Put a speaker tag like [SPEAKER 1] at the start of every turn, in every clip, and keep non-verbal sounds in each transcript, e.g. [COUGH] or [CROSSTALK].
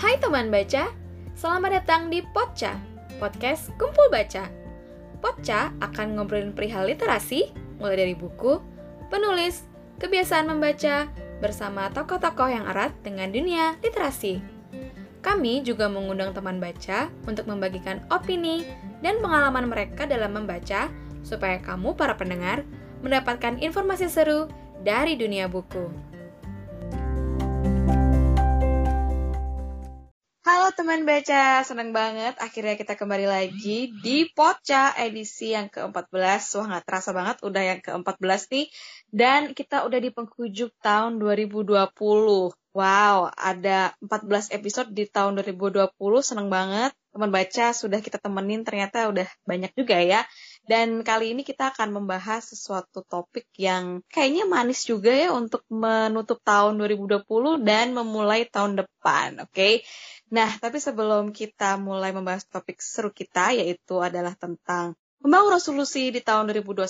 [SPEAKER 1] Hai teman baca, selamat datang di Potca, podcast Kumpul Baca. Potca akan ngobrolin perihal literasi, mulai dari buku, penulis, kebiasaan membaca, bersama tokoh-tokoh yang erat dengan dunia literasi. Kami juga mengundang teman baca untuk membagikan opini dan pengalaman mereka dalam membaca supaya kamu para pendengar mendapatkan informasi seru dari dunia buku. Halo teman baca, senang banget akhirnya kita kembali lagi di Poca edisi yang ke-14. Wah nggak terasa banget udah yang ke-14 nih. Dan kita udah di penghujung tahun 2020. Wow, ada 14 episode di tahun 2020, seneng banget. Teman baca sudah kita temenin ternyata udah banyak juga ya. Dan kali ini kita akan membahas sesuatu topik yang kayaknya manis juga ya untuk menutup tahun 2020 dan memulai tahun depan, oke? Okay? Nah, tapi sebelum kita mulai membahas topik seru kita, yaitu adalah tentang membangun resolusi di tahun 2021,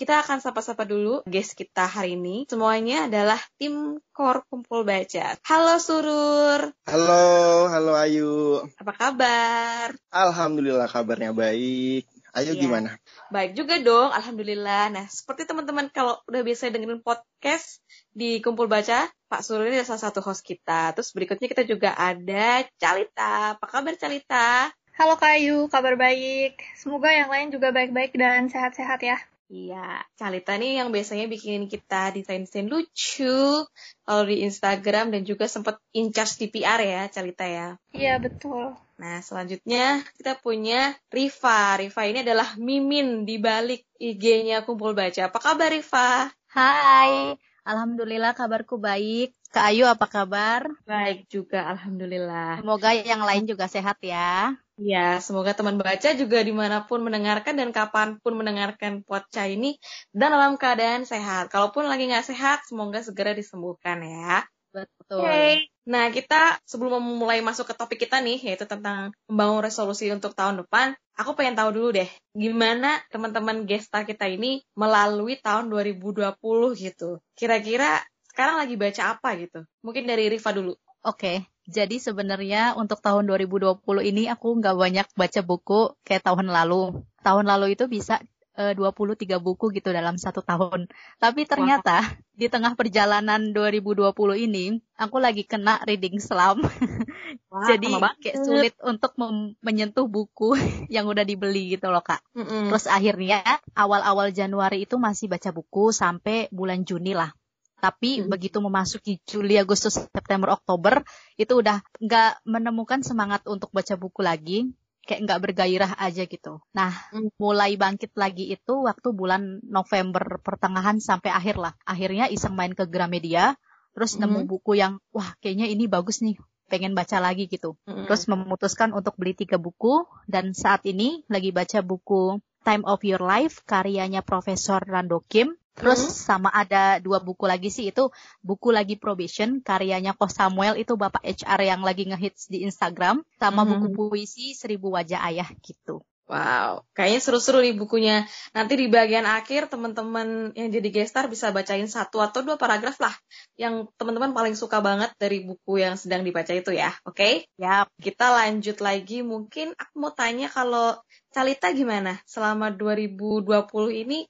[SPEAKER 1] kita akan sapa-sapa dulu guest kita hari ini. Semuanya adalah tim Kor Kumpul Baca. Halo Surur.
[SPEAKER 2] Halo, halo Ayu.
[SPEAKER 1] Apa kabar?
[SPEAKER 2] Alhamdulillah kabarnya baik. Ayo iya. gimana?
[SPEAKER 1] Baik juga dong, Alhamdulillah. Nah, seperti teman-teman kalau udah biasa dengerin podcast di Kumpul Baca, Pak Surya ini salah satu host kita. Terus berikutnya kita juga ada Calita. Apa kabar Calita?
[SPEAKER 3] Halo Kayu, kabar baik. Semoga yang lain juga baik-baik dan sehat-sehat ya.
[SPEAKER 1] Iya, Calita nih yang biasanya bikin kita desain-desain lucu kalau di Instagram dan juga sempat in charge di PR ya, Calita ya.
[SPEAKER 3] Iya, betul.
[SPEAKER 1] Nah, selanjutnya kita punya Riva. Riva ini adalah mimin di balik IG-nya Kumpul Baca. Apa kabar Riva?
[SPEAKER 4] Hai, Alhamdulillah kabarku baik. Kak Ayu apa kabar?
[SPEAKER 1] Baik juga, Alhamdulillah.
[SPEAKER 4] Semoga yang lain juga sehat ya.
[SPEAKER 1] Ya, semoga teman baca juga di mana pun mendengarkan dan kapan pun mendengarkan podcast ini dan dalam keadaan sehat. Kalaupun lagi nggak sehat, semoga segera disembuhkan ya.
[SPEAKER 4] Betul.
[SPEAKER 1] Okay. Nah, kita sebelum memulai masuk ke topik kita nih, yaitu tentang membangun resolusi untuk tahun depan, aku pengen tahu dulu deh, gimana teman-teman gestar kita ini melalui tahun 2020 gitu. Kira-kira sekarang lagi baca apa gitu? Mungkin dari Riva dulu.
[SPEAKER 4] Oke, okay. Jadi sebenarnya untuk tahun 2020 ini aku nggak banyak baca buku kayak tahun lalu. Tahun lalu itu bisa uh, 23 buku gitu dalam satu tahun. Tapi ternyata wow. di tengah perjalanan 2020 ini, aku lagi kena reading slump. Wow, [LAUGHS] Jadi kayak sulit untuk menyentuh buku [LAUGHS] yang udah dibeli gitu loh kak. Mm -mm. Terus akhirnya awal-awal Januari itu masih baca buku sampai bulan Juni lah. Tapi hmm. begitu memasuki Juli, Agustus, September, Oktober itu udah nggak menemukan semangat untuk baca buku lagi, kayak nggak bergairah aja gitu. Nah, hmm. mulai bangkit lagi itu waktu bulan November pertengahan sampai akhir lah. Akhirnya iseng main ke Gramedia, terus hmm. nemu buku yang wah kayaknya ini bagus nih, pengen baca lagi gitu. Hmm. Terus memutuskan untuk beli tiga buku dan saat ini lagi baca buku Time of Your Life karyanya Profesor Rando Kim Terus hmm. sama ada dua buku lagi sih itu buku lagi probation karyanya Ko Samuel itu bapak HR yang lagi ngehits di Instagram sama hmm. buku puisi Seribu Wajah Ayah gitu.
[SPEAKER 1] Wow, kayaknya seru-seru nih bukunya. Nanti di bagian akhir teman-teman yang jadi gestar bisa bacain satu atau dua paragraf lah yang teman-teman paling suka banget dari buku yang sedang dibaca itu ya. Oke? Okay?
[SPEAKER 4] Ya.
[SPEAKER 1] Kita lanjut lagi. Mungkin aku mau tanya kalau Calita gimana? Selama 2020 ini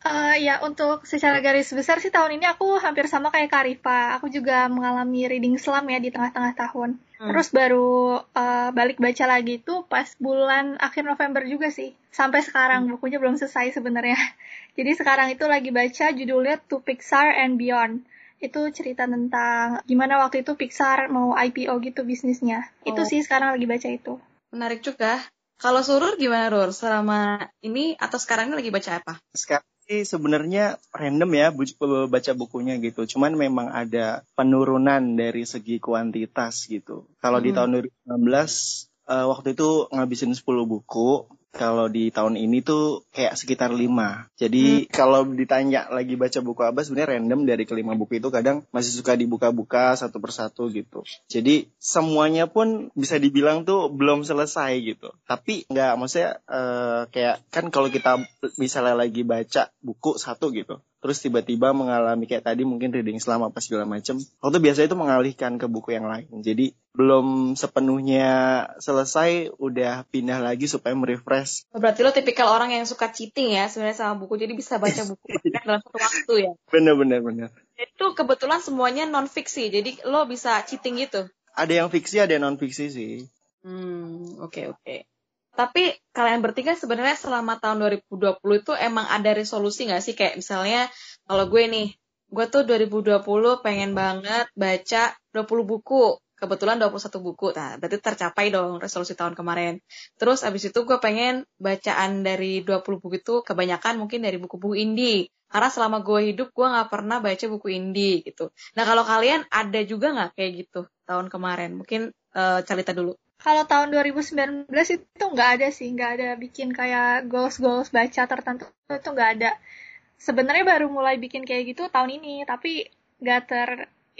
[SPEAKER 3] Uh, ya untuk secara garis besar sih tahun ini aku hampir sama kayak Karifa. Aku juga mengalami reading slam ya di tengah-tengah tahun. Hmm. Terus baru uh, balik baca lagi tuh pas bulan akhir November juga sih. Sampai sekarang hmm. bukunya belum selesai sebenarnya. [LAUGHS] Jadi sekarang itu lagi baca judulnya To Pixar and Beyond. Itu cerita tentang gimana waktu itu Pixar mau IPO gitu bisnisnya. Oh. Itu sih sekarang lagi baca itu.
[SPEAKER 1] Menarik juga. Kalau Surur gimana Rur? Selama ini atau sekarang ini lagi baca apa?
[SPEAKER 2] Sekarang sebenarnya random ya baca bukunya gitu. Cuman memang ada penurunan dari segi kuantitas gitu. Kalau hmm. di tahun 2019 uh, eh, waktu itu ngabisin 10 buku, kalau di tahun ini tuh kayak sekitar lima. Jadi hmm. kalau ditanya lagi baca buku apa sebenarnya random dari kelima buku itu kadang masih suka dibuka-buka satu persatu gitu. Jadi semuanya pun bisa dibilang tuh belum selesai gitu. Tapi nggak maksudnya uh, kayak kan kalau kita misalnya lagi baca buku satu gitu, terus tiba-tiba mengalami kayak tadi mungkin reading selama apa segala macem. Waktu biasa itu mengalihkan ke buku yang lain. Jadi belum sepenuhnya selesai udah pindah lagi supaya merefresh.
[SPEAKER 1] Oh, Berarti lo tipikal orang yang suka cheating ya sebenarnya sama buku, jadi bisa baca buku [LAUGHS] dalam satu waktu ya.
[SPEAKER 2] bener bener bener.
[SPEAKER 1] Itu kebetulan semuanya non fiksi, jadi lo bisa cheating gitu.
[SPEAKER 2] ada yang fiksi ada yang non fiksi sih.
[SPEAKER 1] Hmm, oke oke. Tapi kalian bertiga sebenarnya selama tahun 2020 itu emang ada resolusi nggak sih? Kayak misalnya kalau gue nih, gue tuh 2020 pengen banget baca 20 buku. Kebetulan 21 buku. Nah, berarti tercapai dong resolusi tahun kemarin. Terus abis itu gue pengen bacaan dari 20 buku itu kebanyakan mungkin dari buku-buku indie. Karena selama gue hidup gue nggak pernah baca buku indie gitu. Nah kalau kalian ada juga nggak kayak gitu tahun kemarin? Mungkin eh, cerita dulu.
[SPEAKER 3] Kalau tahun 2019 itu nggak ada sih, nggak ada bikin kayak goals-goals baca tertentu itu nggak ada. Sebenarnya baru mulai bikin kayak gitu tahun ini, tapi nggak ter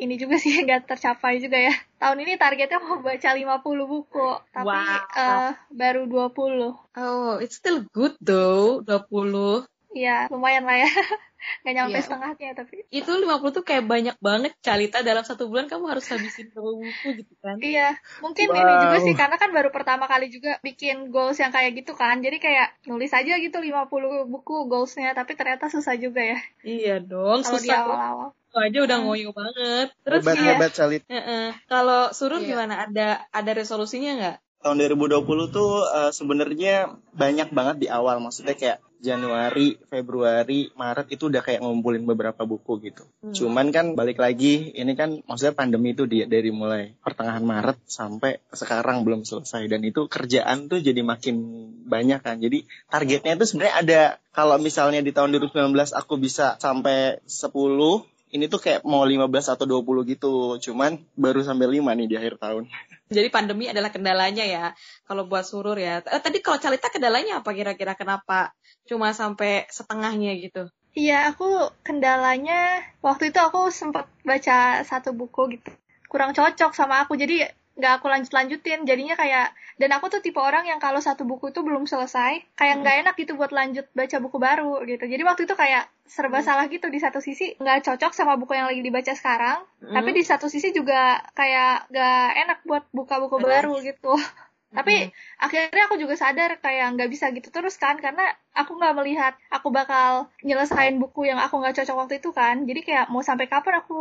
[SPEAKER 3] ini juga sih [LAUGHS] nggak tercapai juga ya. Tahun ini targetnya mau baca 50 buku, tapi
[SPEAKER 1] Wow.
[SPEAKER 3] eh, baru 20.
[SPEAKER 1] Oh, it's still good though, 20.
[SPEAKER 3] Ya, lumayan lah ya. [LAUGHS] Nggak nyampe
[SPEAKER 1] Iya.
[SPEAKER 3] setengahnya tapi.
[SPEAKER 1] Itu 50 tuh kayak banyak banget Calita dalam satu bulan kamu harus habisin berapa buku gitu kan.
[SPEAKER 3] Iya, mungkin
[SPEAKER 2] Wow.
[SPEAKER 3] ini juga sih karena kan baru pertama kali juga bikin goals yang kayak gitu kan. Jadi kayak nulis aja gitu 50 buku goalsnya, tapi ternyata susah juga ya
[SPEAKER 1] Iya dong,
[SPEAKER 3] di
[SPEAKER 1] susah kok.
[SPEAKER 3] awal-awal.
[SPEAKER 1] Itu aja udah
[SPEAKER 3] Hmm.
[SPEAKER 1] ngoyo banget. Terus
[SPEAKER 2] hebat
[SPEAKER 1] iya.
[SPEAKER 2] hebat Salit
[SPEAKER 1] Heeh. Kalau surut
[SPEAKER 4] Iya.
[SPEAKER 1] gimana? Ada ada resolusinya nggak?
[SPEAKER 2] Tahun 2020 tuh eh, sebenarnya banyak banget di awal maksudnya kayak Januari, Februari, Maret itu udah kayak ngumpulin beberapa buku gitu.
[SPEAKER 1] Hmm.
[SPEAKER 2] Cuman kan balik lagi ini kan maksudnya pandemi itu dia dari mulai pertengahan Maret sampai sekarang belum selesai dan itu kerjaan tuh jadi makin banyak kan. Jadi targetnya itu sebenarnya ada kalau misalnya di tahun 2019 aku bisa sampai 10 ini tuh kayak mau 15 atau 20 gitu. Cuman baru sampai 5 nih di akhir tahun.
[SPEAKER 1] Jadi pandemi adalah kendalanya ya. Kalau buat surur ya. Eh, tadi kalau Calita kendalanya apa kira-kira? Kenapa cuma sampai setengahnya gitu?
[SPEAKER 3] Iya, aku kendalanya waktu itu aku sempat baca satu buku gitu. Kurang cocok sama aku, jadi nggak aku lanjut-lanjutin. Jadinya kayak, dan aku tuh tipe orang yang kalau satu buku itu belum selesai, kayak nggak enak gitu buat lanjut baca buku baru gitu. Jadi waktu itu kayak serba salah gitu di satu sisi nggak cocok sama buku yang lagi dibaca sekarang, tapi di satu sisi juga kayak nggak enak buat buka buku
[SPEAKER 1] Hmm.
[SPEAKER 3] baru gitu. [LAUGHS] Tapi
[SPEAKER 1] Mm.
[SPEAKER 3] akhirnya aku juga sadar kayak nggak bisa gitu terus kan karena aku nggak melihat aku bakal nyelesain buku yang aku nggak cocok waktu itu kan jadi kayak mau sampai kapan aku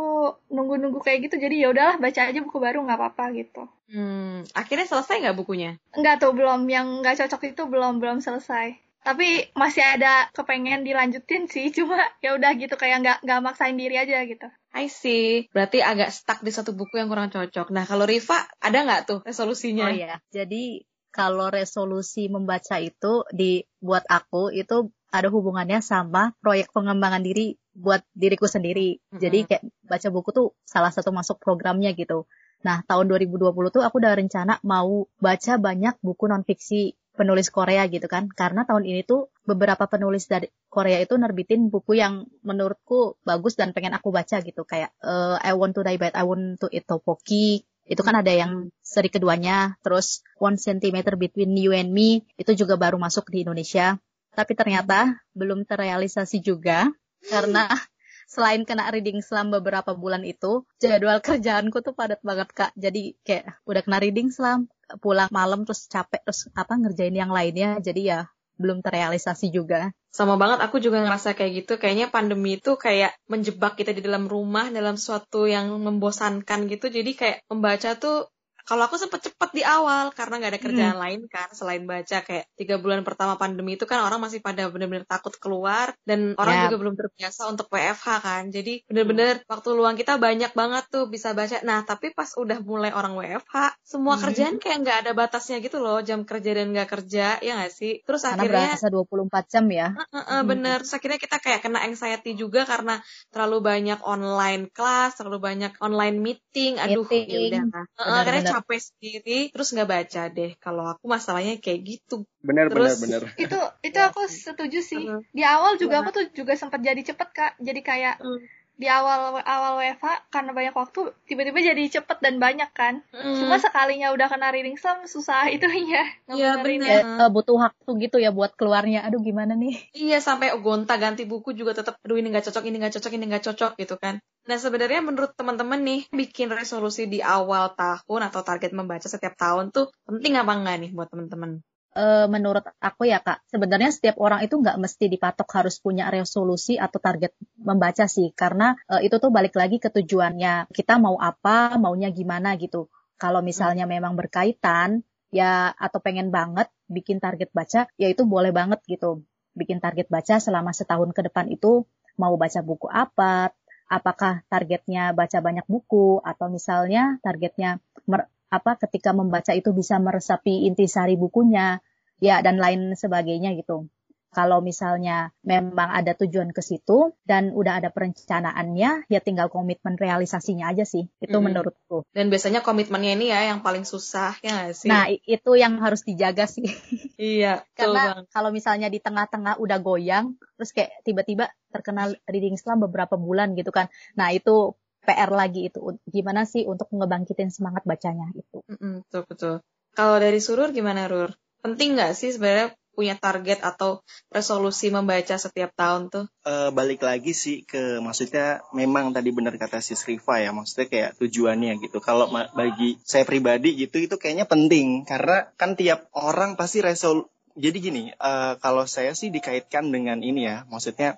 [SPEAKER 3] nunggu-nunggu kayak gitu jadi ya udahlah baca aja buku baru nggak apa-apa gitu
[SPEAKER 1] Hmm, akhirnya selesai nggak bukunya?
[SPEAKER 3] nggak tuh belum yang nggak cocok itu belum belum selesai tapi masih ada kepengen dilanjutin sih cuma ya udah gitu kayak nggak nggak maksain diri aja gitu
[SPEAKER 1] I see. Berarti agak stuck di satu buku yang kurang cocok. Nah, kalau Riva, ada nggak tuh resolusinya?
[SPEAKER 4] Oh iya, jadi kalau resolusi membaca itu di buat aku itu ada hubungannya sama proyek pengembangan diri buat diriku sendiri.
[SPEAKER 1] Mhm.
[SPEAKER 4] Jadi kayak baca buku tuh salah satu masuk programnya gitu. Nah, tahun 2020 tuh aku udah rencana mau baca banyak buku non fiksi penulis Korea gitu kan. Karena tahun ini tuh beberapa penulis dari Korea itu nerbitin buku yang menurutku bagus dan pengen aku baca gitu. Kayak eh, I Want to Die But I Want to Eat Tteokbokki. Itu kan ada yang seri keduanya. Terus One Centimeter Between You and Me. Itu juga baru masuk di Indonesia. Tapi ternyata belum terrealisasi juga. Karena selain kena reading slam beberapa bulan itu, jadwal [LAUGHS] kerjaanku tuh padat banget kak. Jadi kayak udah kena reading slam, pulang malam terus capek terus apa ngerjain yang lainnya. Jadi ya belum terrealisasi juga.
[SPEAKER 1] Sama banget, aku juga ngerasa kayak gitu. Kayaknya pandemi itu kayak menjebak kita di dalam rumah, dalam suatu yang membosankan gitu. Jadi kayak membaca tuh, kalau aku sempet cepet di awal, karena nggak ada kerjaan lain kan, selain baca. Kayak tiga bulan pertama pandemi itu kan orang masih pada bener-bener takut keluar, dan orang
[SPEAKER 4] Ya.
[SPEAKER 1] juga belum terbiasa untuk WFH kan. Jadi bener-bener waktu luang kita banyak banget tuh bisa baca. Nah, tapi pas udah mulai orang WFH, semua
[SPEAKER 4] Hmm.
[SPEAKER 1] kerjaan kayak nggak ada batasnya gitu loh, jam kerja dan nggak kerja, ya nggak sih? Terus
[SPEAKER 4] Karena
[SPEAKER 1] akhirnya
[SPEAKER 4] berasa 24 jam ya.
[SPEAKER 1] Heeh, bener. Terus akhirnya kita kayak kena anxiety juga karena terlalu banyak online kelas, terlalu banyak online meeting. Aduh, ya
[SPEAKER 4] Meeting.
[SPEAKER 1] udah. Heeh,
[SPEAKER 4] Benar,
[SPEAKER 1] akhirnya capek sendiri, terus nggak baca deh. Kalau aku masalahnya kayak gitu.
[SPEAKER 2] Benar
[SPEAKER 1] Terus-
[SPEAKER 2] benar benar. [LAUGHS]
[SPEAKER 3] itu itu aku setuju sih di awal juga
[SPEAKER 1] Iya.
[SPEAKER 3] aku tuh juga sempat jadi cepet kak jadi kayak
[SPEAKER 1] Hmm.
[SPEAKER 3] Di awal awal WFA karena banyak waktu tiba-tiba jadi cepet dan banyak kan.
[SPEAKER 1] Mm.
[SPEAKER 3] Cuma sekalinya udah kena reading slam susah [LAUGHS] itu ya.
[SPEAKER 1] Iya,
[SPEAKER 3] ya.
[SPEAKER 4] Ya, eh, butuh waktu gitu ya buat keluarnya. Aduh gimana nih?
[SPEAKER 1] Iya sampai gonta ganti buku juga tetap aduh ini nggak cocok ini nggak cocok ini nggak cocok gitu kan. Nah sebenarnya menurut teman-teman nih bikin resolusi di awal tahun atau target membaca setiap tahun tuh penting apa enggak nih buat teman-teman?
[SPEAKER 4] Eh, menurut aku ya kak, sebenarnya setiap orang itu nggak mesti dipatok harus punya resolusi atau target membaca sih, karena eh, itu tuh balik lagi ke tujuannya. Kita mau apa, maunya gimana gitu. Kalau misalnya memang berkaitan, ya atau pengen banget bikin target baca, ya itu boleh banget gitu. Bikin target baca selama setahun ke depan itu mau baca buku apa, apakah targetnya baca banyak buku atau misalnya targetnya apa ketika membaca itu bisa meresapi intisari bukunya ya dan lain sebagainya gitu. Kalau misalnya memang ada tujuan ke situ dan udah ada perencanaannya, ya tinggal komitmen realisasinya aja sih. Itu
[SPEAKER 1] Mm-mm.
[SPEAKER 4] menurutku.
[SPEAKER 1] Dan biasanya komitmennya ini ya yang paling susah ya sih?
[SPEAKER 4] Nah, itu yang harus dijaga sih. [LAUGHS]
[SPEAKER 1] iya,
[SPEAKER 4] Karena kalau misalnya di tengah-tengah udah goyang, terus kayak tiba-tiba terkena reading slam beberapa bulan gitu kan. Nah, itu PR lagi itu. Gimana sih untuk ngebangkitin semangat bacanya itu.
[SPEAKER 1] Mm-mm, betul betul. Kalau dari Surur gimana Rur? Penting nggak sih sebenarnya punya target atau resolusi membaca setiap tahun tuh?
[SPEAKER 2] Eh, balik lagi sih ke maksudnya memang tadi benar kata si Riva ya maksudnya kayak tujuannya gitu kalau bagi saya pribadi gitu itu kayaknya penting karena kan tiap orang pasti resol jadi gini eh, kalau saya sih dikaitkan dengan ini ya maksudnya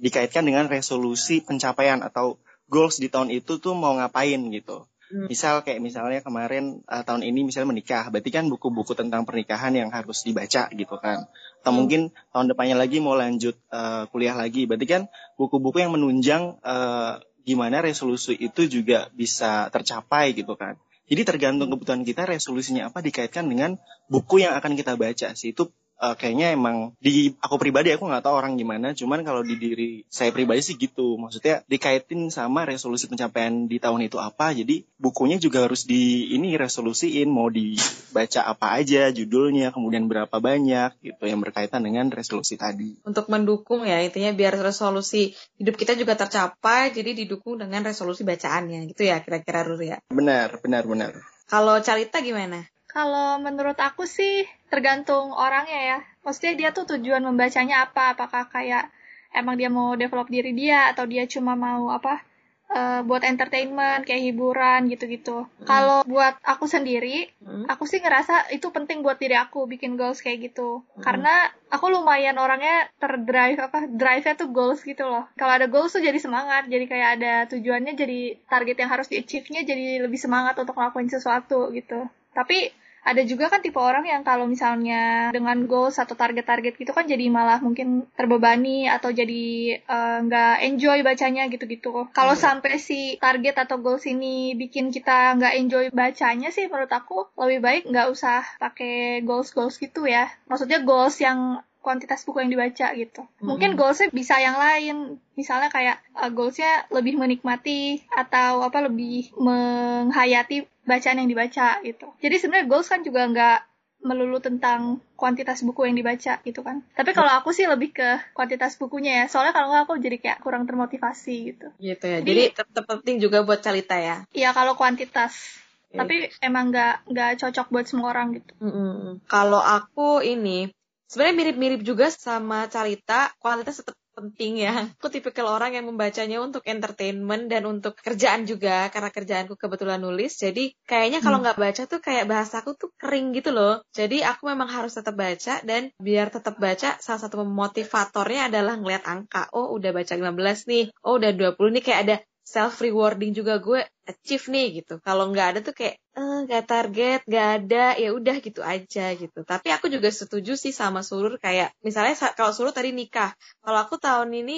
[SPEAKER 2] dikaitkan dengan resolusi pencapaian atau goals di tahun itu tuh mau ngapain gitu
[SPEAKER 1] Hmm.
[SPEAKER 2] misal kayak misalnya kemarin eh, tahun ini misalnya menikah berarti kan buku-buku tentang pernikahan yang harus dibaca gitu kan atau
[SPEAKER 1] Hmm.
[SPEAKER 2] mungkin tahun depannya lagi mau lanjut eh, kuliah lagi berarti kan buku-buku yang menunjang eh, gimana resolusi itu juga bisa tercapai gitu kan jadi tergantung kebutuhan kita resolusinya apa dikaitkan dengan buku yang akan kita baca sih itu eh, kayaknya emang di aku pribadi aku nggak tahu orang gimana cuman kalau di diri saya pribadi sih gitu maksudnya dikaitin sama resolusi pencapaian di tahun itu apa jadi bukunya juga harus di ini resolusiin mau dibaca apa aja judulnya kemudian berapa banyak gitu yang berkaitan dengan resolusi tadi
[SPEAKER 1] Untuk mendukung ya intinya biar resolusi hidup kita juga tercapai, jadi didukung dengan resolusi bacaannya gitu ya kira-kira Rur ya.
[SPEAKER 2] benar benar benar
[SPEAKER 1] Kalau Carita gimana?
[SPEAKER 3] Kalau menurut aku sih tergantung orangnya ya. Maksudnya dia tuh tujuan membacanya apa? Apakah kayak emang dia mau develop diri dia atau dia cuma mau apa? eh, buat entertainment kayak hiburan gitu-gitu. Kalau buat aku sendiri,
[SPEAKER 1] Hmm?
[SPEAKER 3] aku sih ngerasa itu penting buat diri aku bikin goals kayak gitu.
[SPEAKER 1] Hmm.
[SPEAKER 3] Karena aku lumayan orangnya terdrive apa? Drive-nya tuh goals gitu loh. Kalau ada goals tuh jadi semangat, jadi kayak ada tujuannya jadi target yang harus di-achieve-nya jadi lebih semangat untuk ngelakuin sesuatu gitu. Tapi ada juga kan tipe orang yang kalau misalnya dengan goals atau target-target gitu kan jadi malah mungkin terbebani atau jadi eh, nggak enjoy bacanya gitu-gitu. Kalau sampai si target atau goals ini bikin kita nggak enjoy bacanya sih menurut aku lebih baik nggak usah pakai goals-goals gitu ya. Maksudnya goals yang kuantitas buku yang dibaca gitu. Mungkin goalsnya bisa yang lain, misalnya kayak uh, goalsnya lebih menikmati atau apa lebih menghayati bacaan yang dibaca gitu. Jadi sebenarnya goals kan juga nggak melulu tentang kuantitas buku yang dibaca gitu kan. Tapi kalau aku sih lebih ke kuantitas bukunya ya. Soalnya kalau nggak aku jadi kayak kurang termotivasi gitu.
[SPEAKER 1] Gitu ya.
[SPEAKER 3] Jadi-
[SPEAKER 1] Jadi tetap penting juga buat Carita ya.
[SPEAKER 3] Iya kalau kuantitas.
[SPEAKER 1] Iya.
[SPEAKER 3] Tapi emang nggak nggak cocok buat semua orang gitu.
[SPEAKER 1] Mm-mm. Kalau aku ini sebenarnya mirip-mirip juga sama Carita, kualitas tetap penting ya. Aku tipikal orang yang membacanya untuk entertainment dan untuk kerjaan juga karena kerjaanku kebetulan nulis. Jadi kayaknya kalau nggak baca tuh kayak bahasaku tuh kering gitu loh. Jadi aku memang harus tetap baca dan biar tetap baca salah satu motivatornya adalah ngeliat angka. Oh udah baca 15 nih, oh udah 20 nih kayak ada self rewarding juga gue achieve nih gitu. Kalau nggak ada tuh kayak eh target, nggak ada, ya udah gitu aja gitu. Tapi aku juga setuju sih sama Surur kayak misalnya sa- kalau Surur tadi nikah, kalau aku tahun ini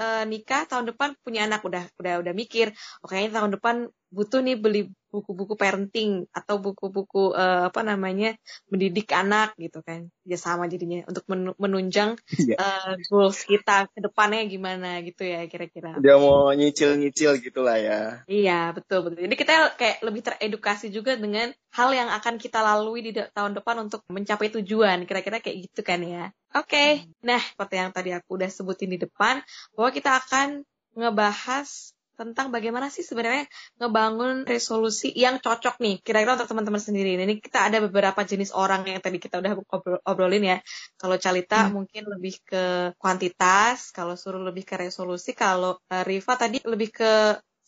[SPEAKER 1] eh, nikah tahun depan punya anak udah udah udah mikir, kayaknya tahun depan butuh nih beli buku-buku parenting atau buku-buku eh, apa namanya mendidik anak gitu kan. Ya sama jadinya untuk menu- menunjang
[SPEAKER 2] Iya.
[SPEAKER 1] eh, goals kita ke depannya gimana gitu ya kira-kira.
[SPEAKER 2] dia mau nyicil-nyicil gitulah ya
[SPEAKER 1] Iya, betul betul. Jadi kita kayak lebih teredukasi juga dengan hal yang akan kita lalui di de- tahun depan untuk mencapai tujuan. Kira-kira kayak gitu kan ya. Oke. Nah, seperti yang tadi aku udah sebutin di depan, bahwa kita akan ngebahas tentang bagaimana sih sebenarnya ngebangun resolusi yang cocok nih kira-kira untuk teman-teman sendiri. Ini kita ada beberapa jenis orang yang tadi kita udah obrolin ya. Kalau Calita hmm. mungkin lebih ke kuantitas, kalau suruh lebih ke resolusi, kalau uh, Riva tadi lebih ke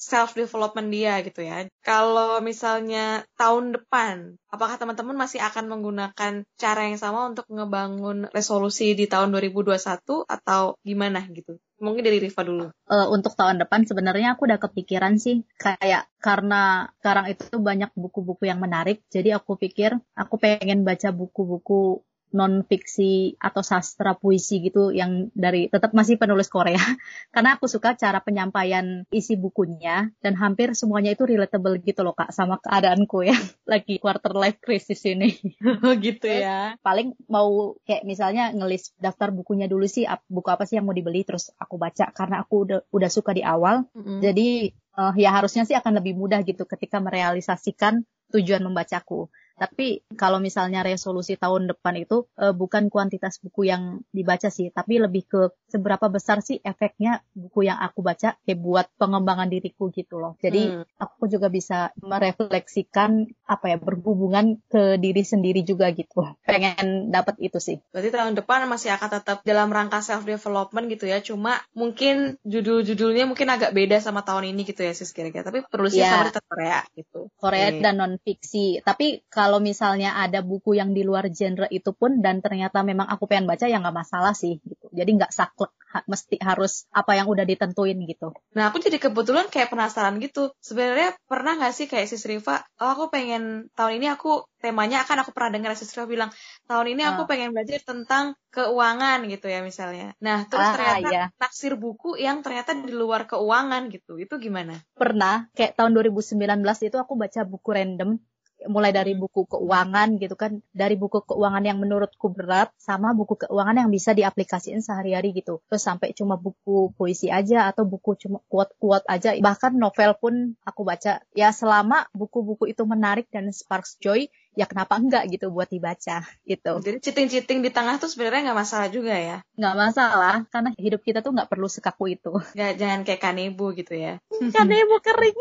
[SPEAKER 1] self development dia gitu ya. Kalau misalnya tahun depan, apakah teman-teman masih akan menggunakan cara yang sama untuk ngebangun resolusi di tahun 2021 atau gimana gitu? Mungkin dari Riva dulu.
[SPEAKER 4] Uh, untuk tahun depan sebenarnya aku udah kepikiran sih kayak karena sekarang itu banyak buku-buku yang menarik, jadi aku pikir aku pengen baca buku-buku non fiksi atau sastra puisi gitu yang dari tetap masih penulis Korea. [LAUGHS] Karena aku suka cara penyampaian isi bukunya dan hampir semuanya itu relatable gitu loh kak sama keadaanku ya. [LAUGHS] Lagi quarter life crisis ini. [LAUGHS]
[SPEAKER 1] Oh gitu ya.
[SPEAKER 4] Paling mau kayak misalnya ngelis daftar bukunya dulu sih buku apa sih yang mau dibeli terus aku baca karena aku udah udah suka di awal. Mm -hmm. jadi uh, ya harusnya sih akan lebih mudah gitu ketika merealisasikan tujuan membacaku tapi kalau misalnya resolusi tahun depan itu uh, bukan kuantitas buku yang dibaca sih, tapi lebih ke seberapa besar sih efeknya buku yang aku baca kayak buat pengembangan diriku gitu loh. Jadi hmm. aku juga bisa merefleksikan apa ya berhubungan ke diri sendiri juga gitu. Pengen dapat itu sih.
[SPEAKER 1] Berarti tahun depan masih akan tetap dalam rangka self development gitu ya. Cuma mungkin judul-judulnya mungkin agak beda sama tahun ini gitu ya sis kira-kira. Tapi perlu sih yeah. sama tetap Korea gitu.
[SPEAKER 4] Korea okay. dan non fiksi. Tapi kalau kalau misalnya ada buku yang di luar genre itu pun dan ternyata memang aku pengen baca ya nggak masalah sih gitu. Jadi nggak saklek ha mesti harus apa yang udah ditentuin gitu.
[SPEAKER 1] Nah aku jadi kebetulan kayak penasaran gitu. Sebenarnya pernah nggak sih kayak Sis Riva, oh aku pengen tahun ini aku temanya akan aku pernah dengar Sis Riva bilang tahun ini aku uh. pengen belajar tentang keuangan gitu ya misalnya. Nah terus ah, ternyata iya. naksir buku yang ternyata di luar keuangan gitu. Itu gimana?
[SPEAKER 4] Pernah kayak tahun 2019 itu aku baca buku random mulai dari buku keuangan gitu kan dari buku keuangan yang menurutku berat sama buku keuangan yang bisa diaplikasikan sehari-hari gitu. Terus sampai cuma buku puisi aja atau buku cuma kuat-kuat aja. Bahkan novel pun aku baca. Ya selama buku-buku itu menarik dan sparks joy ya kenapa enggak gitu buat dibaca gitu.
[SPEAKER 1] Jadi citing-citing di tengah tuh sebenarnya nggak masalah juga ya?
[SPEAKER 4] Nggak masalah karena hidup kita tuh nggak perlu sekaku itu.
[SPEAKER 1] Nggak jangan kayak kanebo gitu ya. [LAUGHS]
[SPEAKER 4] kanebo kering.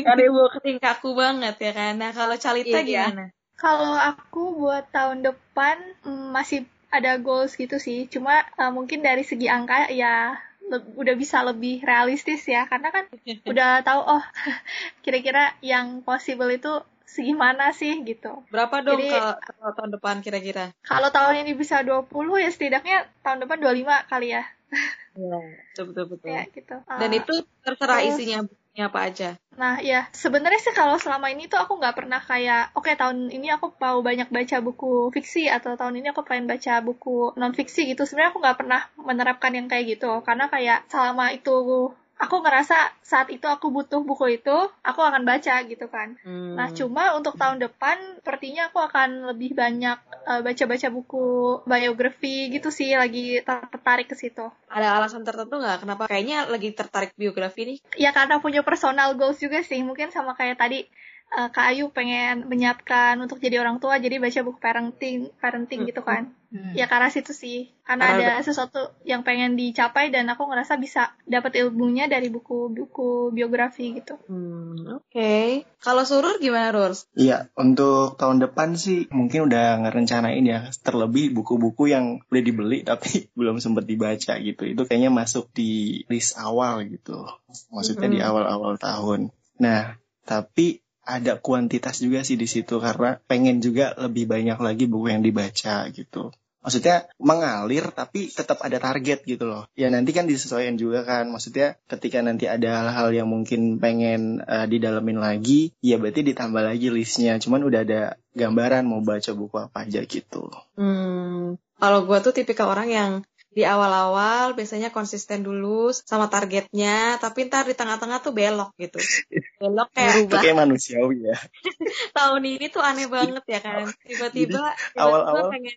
[SPEAKER 1] kanebo kering kaku banget ya kan. Nah kalau Calita iya. gimana?
[SPEAKER 3] Kalau aku buat tahun depan mm, masih ada goals gitu sih. Cuma uh, mungkin dari segi angka ya udah bisa lebih realistis ya karena kan [LAUGHS] udah tahu oh [LAUGHS] kira-kira yang possible itu segimana sih gitu.
[SPEAKER 1] Berapa dong Jadi, kalau tahun depan kira-kira?
[SPEAKER 3] Kalau tahun ini bisa 20 ya setidaknya tahun depan 25 kali ya. [LAUGHS]
[SPEAKER 1] Iya, betul betul betul.
[SPEAKER 3] Ya, gitu.
[SPEAKER 1] Dan uh, itu terserah terus, isinya apa aja.
[SPEAKER 3] Nah, ya sebenarnya sih kalau selama ini tuh aku nggak pernah kayak, oke okay, tahun ini aku mau banyak baca buku fiksi atau tahun ini aku pengen baca buku non fiksi gitu. Sebenarnya aku nggak pernah menerapkan yang kayak gitu, karena kayak selama itu aku ngerasa saat itu aku butuh buku itu, aku akan baca gitu kan. Hmm. Nah, cuma untuk tahun depan, sepertinya aku akan lebih banyak uh, baca-baca buku biografi gitu sih, lagi tertarik ke situ.
[SPEAKER 1] Ada alasan tertentu nggak? Kenapa kayaknya lagi tertarik biografi nih?
[SPEAKER 3] Ya karena punya personal goals juga sih, mungkin sama kayak tadi uh, Kak Ayu pengen menyiapkan untuk jadi orang tua jadi baca buku parenting parenting gitu kan hmm. ya karena situ sih karena ada sesuatu yang pengen dicapai dan aku ngerasa bisa dapat ilmunya dari buku-buku biografi gitu
[SPEAKER 1] hmm, oke okay. kalau surur gimana Rurs?
[SPEAKER 2] Iya untuk tahun depan sih mungkin udah ngerencanain ya terlebih buku-buku yang udah dibeli tapi [LAUGHS] belum sempat dibaca gitu itu kayaknya masuk di list awal gitu maksudnya -hmm. di awal-awal tahun nah tapi ada kuantitas juga sih di situ karena pengen juga lebih banyak lagi buku yang dibaca gitu. Maksudnya mengalir tapi tetap ada target gitu loh. Ya nanti kan disesuaikan juga kan. Maksudnya ketika nanti ada hal-hal yang mungkin pengen uh, didalemin lagi, ya berarti ditambah lagi listnya. Cuman udah ada gambaran mau baca buku apa aja gitu.
[SPEAKER 1] Hmm, kalau gue tuh tipikal orang yang di awal-awal biasanya konsisten dulu sama targetnya, tapi ntar di tengah-tengah tuh belok gitu. [LAUGHS] Belok kayak
[SPEAKER 2] Itu kayak manusiawi ya. [LAUGHS]
[SPEAKER 1] Tahun ini tuh aneh banget ya kan. Tiba-tiba awal-awal pengen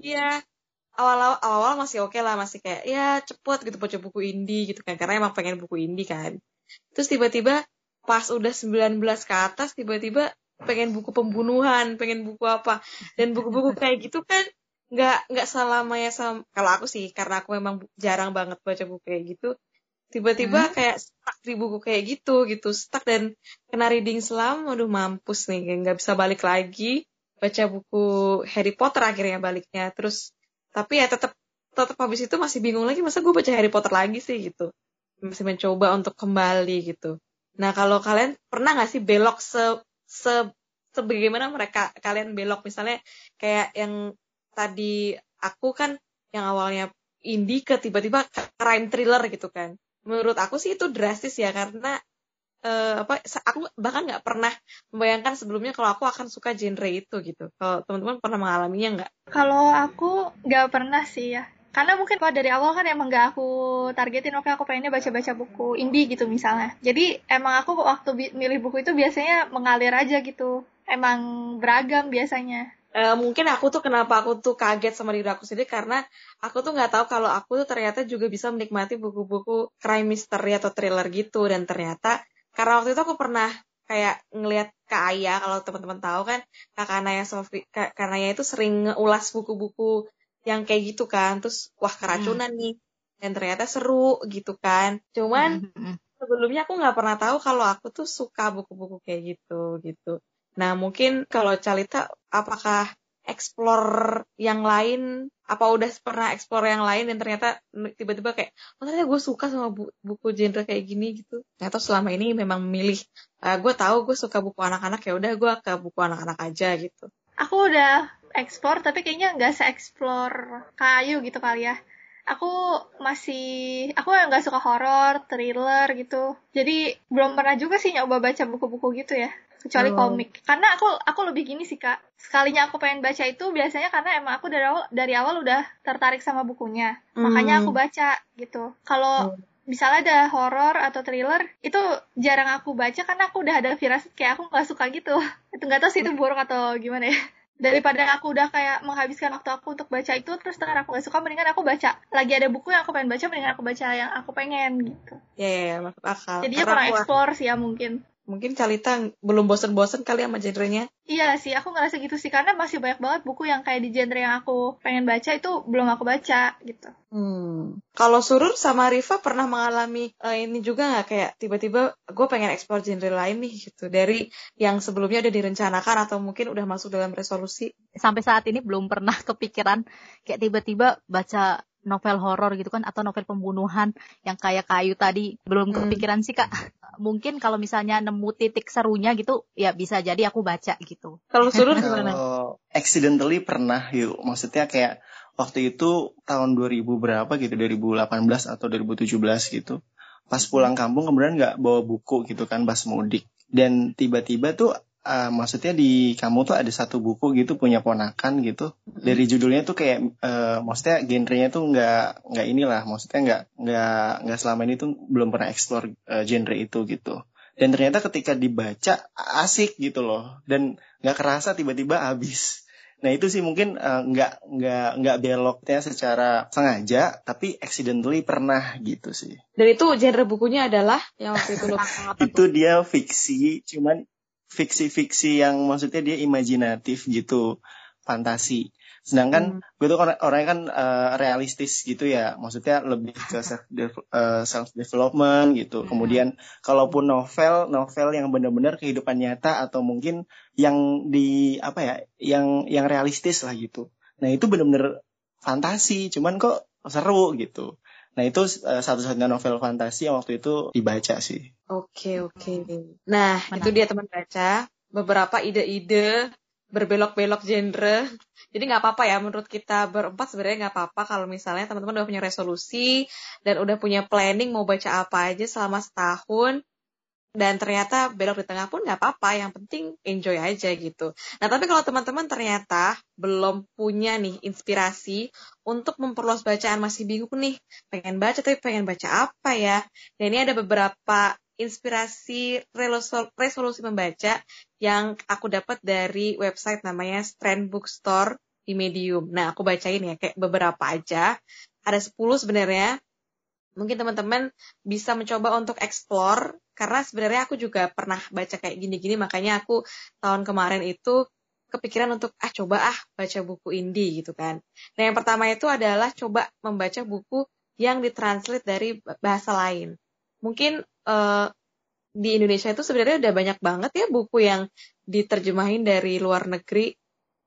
[SPEAKER 1] Iya. Awal-awal awal masih oke okay lah, masih kayak ya cepet gitu baca buku indie gitu kan karena emang pengen buku indie kan. Terus tiba-tiba pas udah 19 ke atas tiba-tiba pengen buku pembunuhan, pengen buku apa. Dan buku-buku kayak gitu kan nggak nggak selamanya sama kalau aku sih karena aku memang jarang banget baca buku kayak gitu tiba-tiba hmm. kayak stuck di buku kayak gitu gitu stuck dan kena reading selam waduh mampus nih nggak bisa balik lagi baca buku Harry Potter akhirnya baliknya. Terus tapi ya tetap tetap habis itu masih bingung lagi masa gue baca Harry Potter lagi sih gitu. Masih mencoba untuk kembali gitu. Nah kalau kalian pernah nggak sih belok se se sebagaimana mereka kalian belok? Misalnya kayak yang tadi aku kan yang awalnya indie ke tiba-tiba crime thriller gitu kan. Menurut aku sih itu drastis ya karena uh, apa aku bahkan nggak pernah membayangkan sebelumnya kalau aku akan suka genre itu gitu. Kalau teman-teman pernah mengalaminya nggak?
[SPEAKER 3] Kalau aku nggak pernah sih ya. Karena mungkin kalau dari awal kan emang gak aku targetin oke aku pengennya baca-baca buku indie gitu misalnya. Jadi emang aku waktu milih buku itu biasanya mengalir aja gitu. Emang beragam biasanya
[SPEAKER 1] Uh, mungkin aku tuh kenapa aku tuh kaget sama diri aku sendiri karena aku tuh nggak tahu kalau aku tuh ternyata juga bisa menikmati buku-buku crime mystery atau thriller gitu dan ternyata karena waktu itu aku pernah kayak ngelihat Kak Aya kalau teman-teman tahu kan Kak Naya Sofi Kak Naya itu sering ngulas buku-buku yang kayak gitu kan terus wah keracunan hmm. nih dan ternyata seru gitu kan cuman hmm. hmm, hmm. sebelumnya aku nggak pernah tahu kalau aku tuh suka buku-buku kayak gitu gitu Nah, mungkin kalau Calita, apakah explore yang lain, apa udah pernah explore yang lain dan ternyata tiba-tiba kayak, oh ternyata gue suka sama bu buku genre kayak gini gitu. Atau selama ini memang memilih, uh, gue tahu gue suka buku anak-anak, ya udah gue ke buku anak-anak aja gitu.
[SPEAKER 3] Aku udah explore, tapi kayaknya nggak se-explore kayu gitu kali ya aku masih aku nggak suka horor, thriller gitu. Jadi belum pernah juga sih nyoba baca buku-buku gitu ya kecuali oh. komik. Karena aku aku lebih gini sih kak. Sekalinya aku pengen baca itu biasanya karena emang aku dari awal dari awal udah tertarik sama bukunya. Hmm. makanya aku baca gitu. Kalau hmm. misalnya ada horor atau thriller itu jarang aku baca karena aku udah ada firasat kayak aku nggak suka gitu. [LAUGHS] Itu nggak tahu sih itu buruk atau gimana ya. Daripada aku udah kayak menghabiskan waktu aku untuk baca itu terus ternyata aku gak suka mendingan aku baca. Lagi ada buku yang aku pengen baca mendingan aku baca yang aku pengen gitu.
[SPEAKER 1] Ya ya, ya masuk akal.
[SPEAKER 3] Jadinya kurang explore sih ya mungkin
[SPEAKER 1] mungkin Calita belum bosen-bosen kali sama genrenya.
[SPEAKER 3] Iya sih, aku ngerasa gitu sih karena masih banyak banget buku yang kayak di genre yang aku pengen baca itu belum aku baca gitu.
[SPEAKER 1] Hmm. Kalau Surur sama Riva pernah mengalami uh, ini juga nggak kayak tiba-tiba gue pengen explore genre lain nih gitu dari yang sebelumnya udah direncanakan atau mungkin udah masuk dalam resolusi?
[SPEAKER 4] Sampai saat ini belum pernah kepikiran kayak tiba-tiba baca novel horor gitu kan atau novel pembunuhan yang kayak kayu tadi. Belum hmm. kepikiran sih kak. Mungkin kalau misalnya nemu titik serunya gitu ya bisa jadi aku baca gitu.
[SPEAKER 1] Kalau suruh [LAUGHS] gimana?
[SPEAKER 2] Accidentally pernah yuk. Maksudnya kayak waktu itu tahun 2000 berapa gitu 2018 atau 2017 gitu. Pas pulang kampung kemudian nggak bawa buku gitu kan pas mudik. Dan tiba-tiba tuh uh, maksudnya di kamu tuh ada satu buku gitu punya ponakan gitu. Dari judulnya tuh kayak uh, maksudnya genrenya tuh nggak nggak inilah maksudnya nggak nggak nggak selama ini tuh belum pernah explore uh, genre itu gitu. Dan ternyata ketika dibaca asik gitu loh. Dan nggak kerasa tiba-tiba habis. Nah itu sih mungkin uh, nggak nggak nggak beloknya secara sengaja tapi accidentally pernah gitu sih.
[SPEAKER 1] Dan itu genre bukunya adalah yang waktu itu? [LAUGHS]
[SPEAKER 2] Itu dia fiksi cuman fiksi-fiksi yang maksudnya dia imajinatif gitu, fantasi. Sedangkan hmm. gue tuh orang orangnya kan uh, realistis gitu ya, maksudnya lebih ke self uh, self development gitu. Hmm. Kemudian kalaupun novel, novel yang benar-benar kehidupan nyata atau mungkin yang di apa ya, yang yang realistis lah gitu. Nah itu benar-benar fantasi, cuman kok seru gitu. Nah itu uh, satu-satunya novel fantasi yang waktu itu dibaca sih.
[SPEAKER 1] Oke oke. Nah Mana? itu dia teman baca beberapa ide-ide berbelok-belok genre. Jadi nggak apa-apa ya menurut kita berempat sebenarnya nggak apa-apa kalau misalnya teman-teman udah punya resolusi dan udah punya planning mau baca apa aja selama setahun dan ternyata belok di tengah pun nggak apa-apa yang penting enjoy aja gitu nah tapi kalau teman-teman ternyata belum punya nih inspirasi untuk memperluas bacaan masih bingung nih pengen baca tapi pengen baca apa ya dan ini ada beberapa inspirasi resolusi membaca yang aku dapat dari website namanya Strand Bookstore di Medium. Nah, aku bacain ya kayak beberapa aja. Ada 10 sebenarnya mungkin teman-teman bisa mencoba untuk explore karena sebenarnya aku juga pernah baca kayak gini-gini makanya aku tahun kemarin itu kepikiran untuk ah coba ah baca buku indie gitu kan. Nah yang pertama itu adalah coba membaca buku yang ditranslate dari bahasa lain. Mungkin uh, di Indonesia itu sebenarnya udah banyak banget ya buku yang diterjemahin dari luar negeri.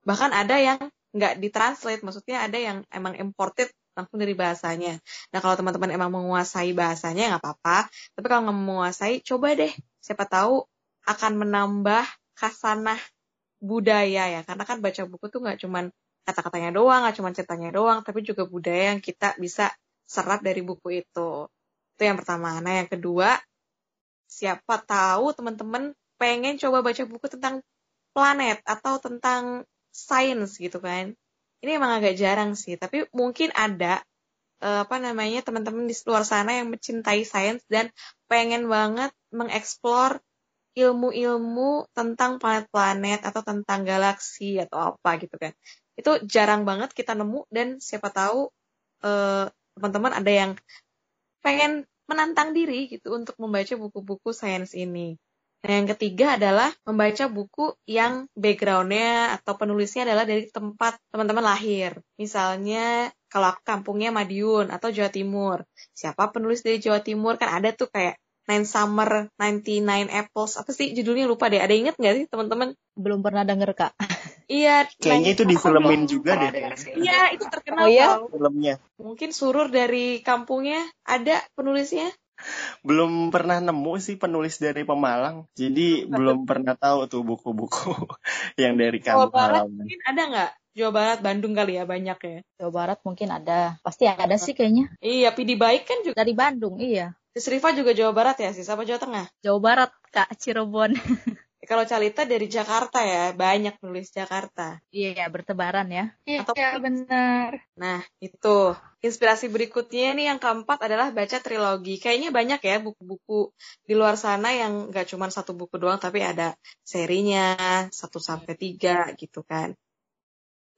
[SPEAKER 1] Bahkan ada yang nggak ditranslate, maksudnya ada yang emang imported langsung dari bahasanya. Nah kalau teman-teman emang menguasai bahasanya nggak apa-apa, tapi kalau nggak menguasai, coba deh, siapa tahu akan menambah kasanah budaya ya, karena kan baca buku tuh nggak cuman kata-katanya doang, nggak cuman ceritanya doang, tapi juga budaya yang kita bisa serap dari buku itu. Itu yang pertama. Nah yang kedua, siapa tahu teman-teman pengen coba baca buku tentang planet atau tentang sains gitu kan. Ini emang agak jarang sih, tapi mungkin ada uh, apa namanya teman-teman di luar sana yang mencintai sains dan pengen banget mengeksplor ilmu-ilmu tentang planet-planet atau tentang galaksi atau apa gitu kan. Itu jarang banget kita nemu dan siapa tahu uh, teman-teman ada yang pengen menantang diri gitu untuk membaca buku-buku sains ini. Nah, yang ketiga adalah membaca buku yang backgroundnya atau penulisnya adalah dari tempat teman-teman lahir. Misalnya, kalau aku kampungnya Madiun atau Jawa Timur. Siapa penulis dari Jawa Timur? Kan ada tuh kayak Nine Summer, 99 Apples. Apa sih judulnya lupa deh. Ada inget nggak sih teman-teman?
[SPEAKER 4] Belum pernah denger, Kak.
[SPEAKER 1] Iya.
[SPEAKER 2] Kayaknya itu difilmin juga deh.
[SPEAKER 1] Iya, itu terkenal
[SPEAKER 4] oh, iya?
[SPEAKER 2] filmnya.
[SPEAKER 1] Mungkin surur dari kampungnya ada penulisnya.
[SPEAKER 2] Belum pernah nemu sih penulis dari Pemalang. Jadi belum pernah tahu tuh buku-buku [LAUGHS] yang dari
[SPEAKER 1] Jawa
[SPEAKER 2] kampung
[SPEAKER 1] Barat
[SPEAKER 2] halaman.
[SPEAKER 1] mungkin ada nggak? Jawa Barat, Bandung kali ya banyak ya.
[SPEAKER 4] Jawa Barat mungkin ada. Pasti ada sih kayaknya.
[SPEAKER 1] Iya, Pidi Baik kan juga.
[SPEAKER 4] Dari Bandung, iya.
[SPEAKER 1] Sis Rifa juga Jawa Barat ya, sis apa Jawa Tengah?
[SPEAKER 4] Jawa Barat, Kak, Cirebon. [LAUGHS]
[SPEAKER 1] Kalau Calita dari Jakarta ya, banyak penulis Jakarta.
[SPEAKER 4] Iya, bertebaran ya.
[SPEAKER 3] Iya,
[SPEAKER 1] Atau-
[SPEAKER 3] benar.
[SPEAKER 1] Nah, itu. Inspirasi berikutnya nih yang keempat adalah baca trilogi. Kayaknya banyak ya buku-buku di luar sana yang nggak cuma satu buku doang, tapi ada serinya, satu sampai tiga gitu kan.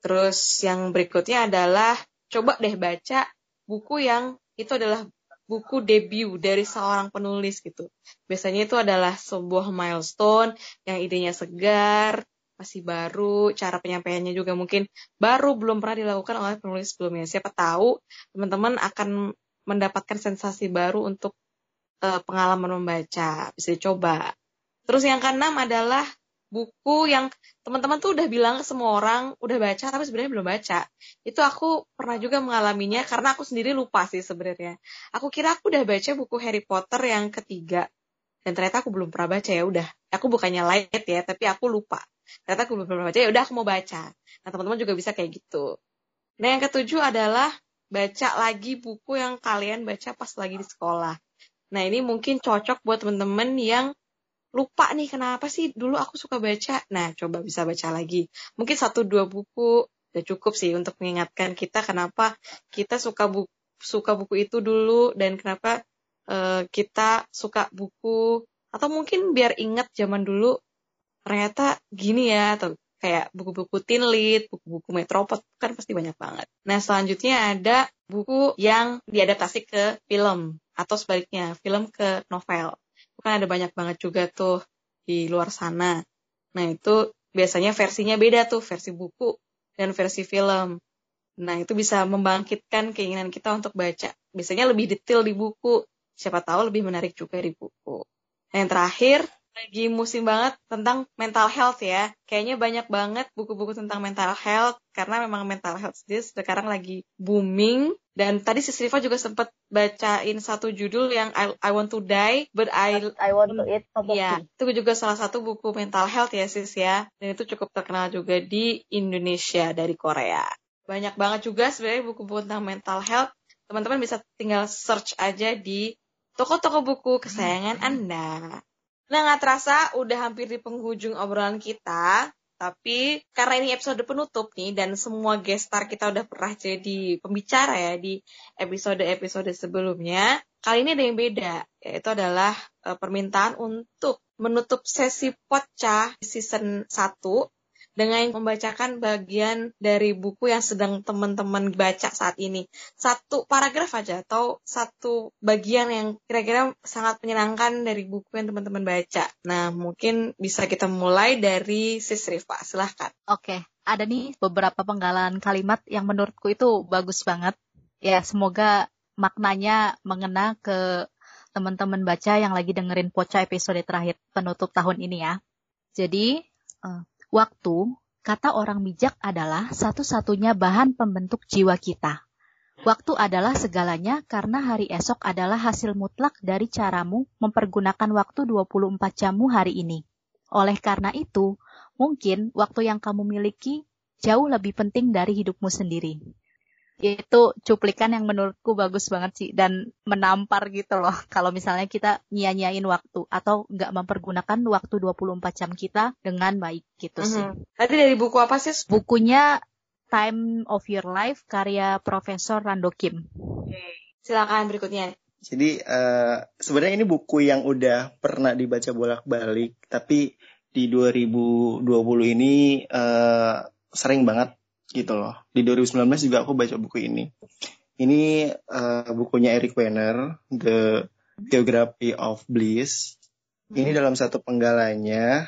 [SPEAKER 1] Terus yang berikutnya adalah coba deh baca buku yang itu adalah buku debut dari seorang penulis gitu. Biasanya itu adalah sebuah milestone yang idenya segar, masih baru, cara penyampaiannya juga mungkin baru belum pernah dilakukan oleh penulis sebelumnya. Siapa tahu teman-teman akan mendapatkan sensasi baru untuk eh, pengalaman membaca, bisa dicoba. Terus yang keenam adalah buku yang teman-teman tuh udah bilang ke semua orang udah baca tapi sebenarnya belum baca. Itu aku pernah juga mengalaminya karena aku sendiri lupa sih sebenarnya. Aku kira aku udah baca buku Harry Potter yang ketiga dan ternyata aku belum pernah baca ya udah. Aku bukannya light ya, tapi aku lupa. Ternyata aku belum pernah baca ya udah aku mau baca. Nah, teman-teman juga bisa kayak gitu. Nah, yang ketujuh adalah baca lagi buku yang kalian baca pas lagi di sekolah. Nah, ini mungkin cocok buat teman-teman yang lupa nih kenapa sih dulu aku suka baca. Nah, coba bisa baca lagi. Mungkin satu dua buku udah cukup sih untuk mengingatkan kita kenapa kita suka buku suka buku itu dulu dan kenapa eh, kita suka buku atau mungkin biar ingat zaman dulu ternyata gini ya atau kayak buku-buku lead, buku-buku metropot kan pasti banyak banget. Nah selanjutnya ada buku yang diadaptasi ke film atau sebaliknya film ke novel. Kan ada banyak banget juga tuh di luar sana. Nah itu biasanya versinya beda tuh versi buku dan versi film. Nah itu bisa membangkitkan keinginan kita untuk baca. Biasanya lebih detail di buku. Siapa tahu lebih menarik juga di buku. Nah, yang terakhir lagi musim banget tentang mental health ya. Kayaknya banyak banget buku-buku tentang mental health karena memang mental health sendiri sekarang lagi booming. Dan tadi si Riva juga sempat bacain satu judul yang I, I Want to Die but I
[SPEAKER 4] I want to eat
[SPEAKER 1] Iya, itu juga salah satu buku mental health ya sis ya. Dan itu cukup terkenal juga di Indonesia dari Korea. Banyak banget juga sebenarnya buku-buku tentang mental health. Teman-teman bisa tinggal search aja di toko-toko buku kesayangan Anda. Nah, nggak terasa udah hampir di penghujung obrolan kita. Tapi karena ini episode penutup nih dan semua guest star kita udah pernah jadi pembicara ya di episode-episode sebelumnya, kali ini ada yang beda, yaitu adalah eh, permintaan untuk menutup sesi pocah season 1 dengan membacakan bagian dari buku yang sedang teman-teman baca saat ini. Satu paragraf aja atau satu bagian yang kira-kira sangat menyenangkan dari buku yang teman-teman baca. Nah, mungkin bisa kita mulai dari Sis Rifa. Silahkan.
[SPEAKER 4] Oke, ada nih beberapa penggalan kalimat yang menurutku itu bagus banget. Ya, semoga maknanya mengena ke teman-teman baca yang lagi dengerin Poca episode terakhir penutup tahun ini ya. Jadi, uh, waktu, kata orang bijak adalah satu-satunya bahan pembentuk jiwa kita. Waktu adalah segalanya karena hari esok adalah hasil mutlak dari caramu mempergunakan waktu 24 jammu hari ini. Oleh karena itu, mungkin waktu yang kamu miliki jauh lebih penting dari hidupmu sendiri itu cuplikan yang menurutku bagus banget sih dan menampar gitu loh [LAUGHS] kalau misalnya kita nyia-nyiain waktu atau nggak mempergunakan waktu 24 jam kita dengan baik gitu sih. Mm
[SPEAKER 1] -hmm. Tadi dari buku apa sih?
[SPEAKER 4] Bukunya Time of Your Life karya Profesor Rando Kim.
[SPEAKER 1] Oke, silakan berikutnya.
[SPEAKER 2] Jadi uh, sebenarnya ini buku yang udah pernah dibaca bolak-balik, tapi di 2020 ini uh, sering banget gitu loh. Di 2019 juga aku baca buku ini. Ini uh, bukunya Eric Weiner, The Geography of Bliss. Ini dalam satu penggalanya,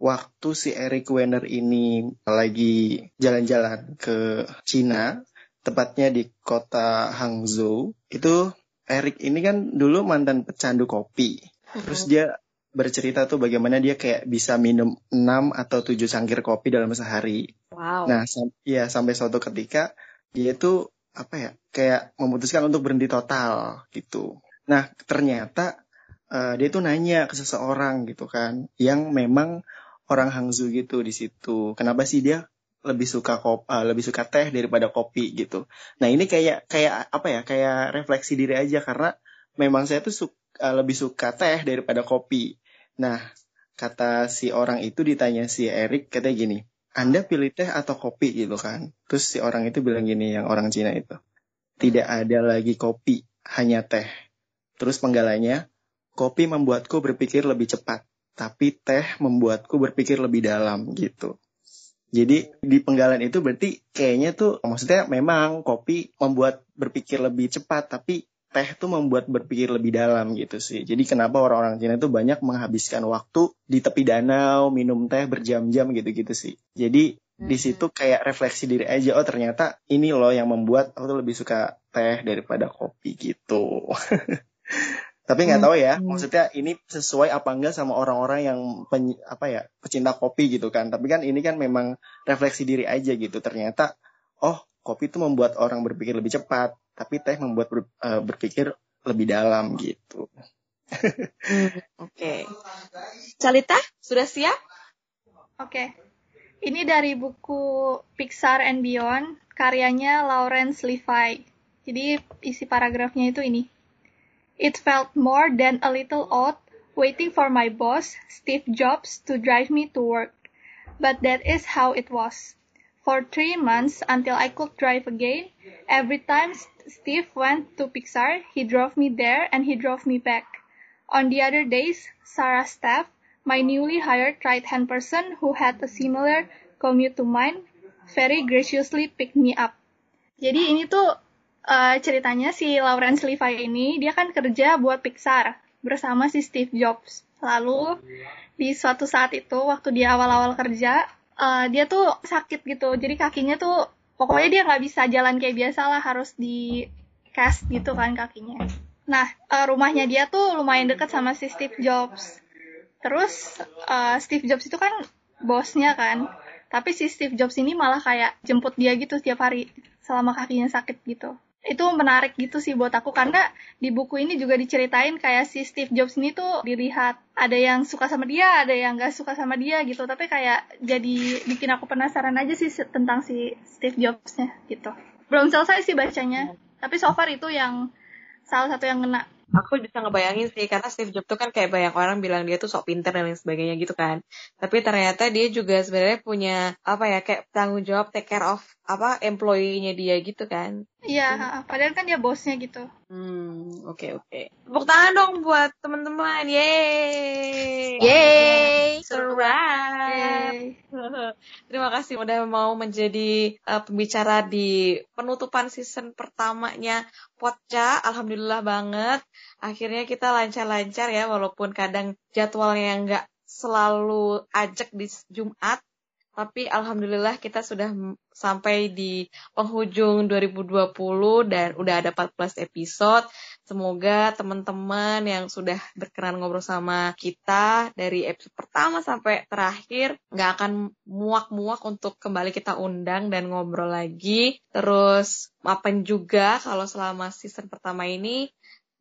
[SPEAKER 2] waktu si Eric Weiner ini lagi jalan-jalan ke Cina, tepatnya di kota Hangzhou, itu Eric ini kan dulu mantan pecandu kopi. Terus dia bercerita tuh bagaimana dia kayak bisa minum 6 atau 7 cangkir kopi dalam sehari.
[SPEAKER 1] Wow.
[SPEAKER 2] Nah, sam ya sampai suatu ketika dia tuh apa ya, kayak memutuskan untuk berhenti total gitu. Nah, ternyata uh, dia tuh nanya ke seseorang gitu kan, yang memang orang Hangzhou gitu di situ. Kenapa sih dia lebih suka kopi, uh, lebih suka teh daripada kopi gitu. Nah, ini kayak kayak apa ya, kayak refleksi diri aja karena memang saya tuh suka, uh, lebih suka teh daripada kopi. Nah, kata si orang itu ditanya si Erik katanya gini, Anda pilih teh atau kopi gitu kan? Terus si orang itu bilang gini, yang orang Cina itu, tidak ada lagi kopi, hanya teh. Terus penggalanya, kopi membuatku berpikir lebih cepat, tapi teh membuatku berpikir lebih dalam gitu. Jadi di penggalan itu berarti kayaknya tuh maksudnya memang kopi membuat berpikir lebih cepat, tapi teh tuh membuat berpikir lebih dalam gitu sih. Jadi kenapa orang-orang Cina itu banyak menghabiskan waktu di tepi danau, minum teh berjam-jam gitu-gitu sih. Jadi hmm. di situ kayak refleksi diri aja, oh ternyata ini loh yang membuat aku tuh lebih suka teh daripada kopi gitu. [LAUGHS] Tapi nggak tahu ya, hmm. maksudnya ini sesuai apa enggak sama orang-orang yang pen, apa ya pecinta kopi gitu kan. Tapi kan ini kan memang refleksi diri aja gitu. Ternyata oh kopi itu membuat orang berpikir lebih cepat, tapi teh membuat ber, uh, berpikir lebih dalam gitu. [LAUGHS]
[SPEAKER 1] Oke. Okay. Calita, sudah siap?
[SPEAKER 3] Oke. Okay. Ini dari buku Pixar and Beyond, karyanya Lawrence Levi. Jadi isi paragrafnya itu ini. It felt more than a little odd waiting for my boss, Steve Jobs, to drive me to work. But that is how it was. For three months until I could drive again, every time Steve went to Pixar, he drove me there and he drove me back. On the other days, Sarah Staff, my newly hired right-hand person who had a similar commute to mine, very graciously picked me up. Jadi ini tuh uh, ceritanya si Lawrence Levi ini, dia kan kerja buat Pixar bersama si Steve Jobs. Lalu di suatu saat itu, waktu dia awal-awal kerja, uh, dia tuh sakit gitu jadi kakinya tuh pokoknya dia nggak bisa jalan kayak biasa lah harus di cast gitu kan kakinya. Nah uh, rumahnya dia tuh lumayan dekat sama si Steve Jobs. Terus uh, Steve Jobs itu kan bosnya kan. Tapi si Steve Jobs ini malah kayak jemput dia gitu setiap hari selama kakinya sakit gitu itu menarik gitu sih buat aku karena di buku ini juga diceritain kayak si Steve Jobs ini tuh dilihat ada yang suka sama dia, ada yang gak suka sama dia gitu. Tapi kayak jadi bikin aku penasaran aja sih tentang si Steve Jobsnya gitu. Belum selesai sih bacanya, tapi so far itu yang salah satu yang kena
[SPEAKER 1] aku bisa ngebayangin sih karena Steve Jobs tuh kan kayak banyak orang bilang dia tuh sok pinter dan lain sebagainya gitu kan tapi ternyata dia juga sebenarnya punya apa ya kayak tanggung jawab take care of apa employee-nya dia gitu kan
[SPEAKER 3] iya hmm. padahal kan dia bosnya gitu.
[SPEAKER 1] Hmm oke okay, oke. Okay. tepuk tangan dong buat teman-teman. Yeay.
[SPEAKER 4] Yeay.
[SPEAKER 1] Surprise. terima kasih udah mau menjadi uh, pembicara di penutupan season pertamanya Potca alhamdulillah banget. Akhirnya kita lancar-lancar ya walaupun kadang jadwalnya nggak selalu ajak di Jumat tapi alhamdulillah kita sudah sampai di penghujung 2020 dan udah ada 14 episode. Semoga teman-teman yang sudah berkenan ngobrol sama kita dari episode pertama sampai terakhir nggak akan muak-muak untuk kembali kita undang dan ngobrol lagi. Terus maafin juga kalau selama season pertama ini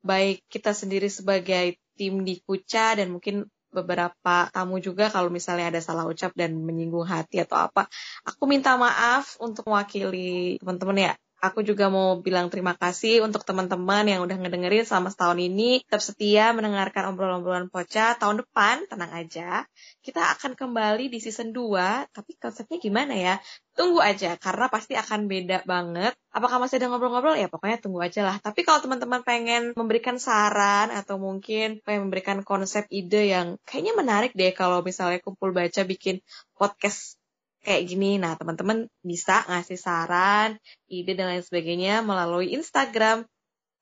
[SPEAKER 1] baik kita sendiri sebagai tim di Kuca dan mungkin beberapa tamu juga kalau misalnya ada salah ucap dan menyinggung hati atau apa. Aku minta maaf untuk mewakili teman-teman ya. Aku juga mau bilang terima kasih untuk teman-teman yang udah ngedengerin selama setahun ini. Tetap setia mendengarkan obrolan-obrolan Poca. Tahun depan, tenang aja, kita akan kembali di season 2. Tapi konsepnya gimana ya? Tunggu aja, karena pasti akan beda banget. Apakah masih ada ngobrol-ngobrol? Ya pokoknya tunggu aja lah. Tapi kalau teman-teman pengen memberikan saran atau mungkin pengen memberikan konsep ide yang kayaknya menarik deh kalau misalnya kumpul baca bikin podcast kayak gini. Nah, teman-teman bisa ngasih saran, ide, dan lain sebagainya melalui Instagram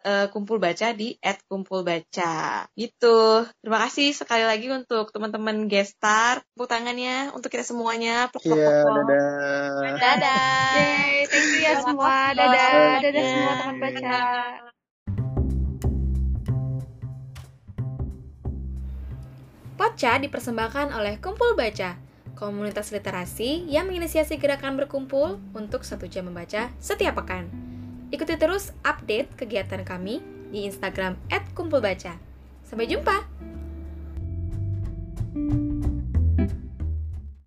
[SPEAKER 1] uh, Kumpul Baca di @kumpulbaca. Gitu. Terima kasih sekali lagi untuk teman-teman gestar. Tepuk tangannya untuk kita semuanya.
[SPEAKER 2] Iya, yeah, dadah.
[SPEAKER 1] Dadah.
[SPEAKER 3] Yay, thank you ya semua. Dadah. Dadah semua teman baca.
[SPEAKER 1] Poca dipersembahkan oleh Kumpul Baca komunitas literasi yang menginisiasi gerakan berkumpul untuk satu jam membaca setiap pekan. Ikuti terus update kegiatan kami di Instagram @kumpulbaca. Sampai jumpa. thank you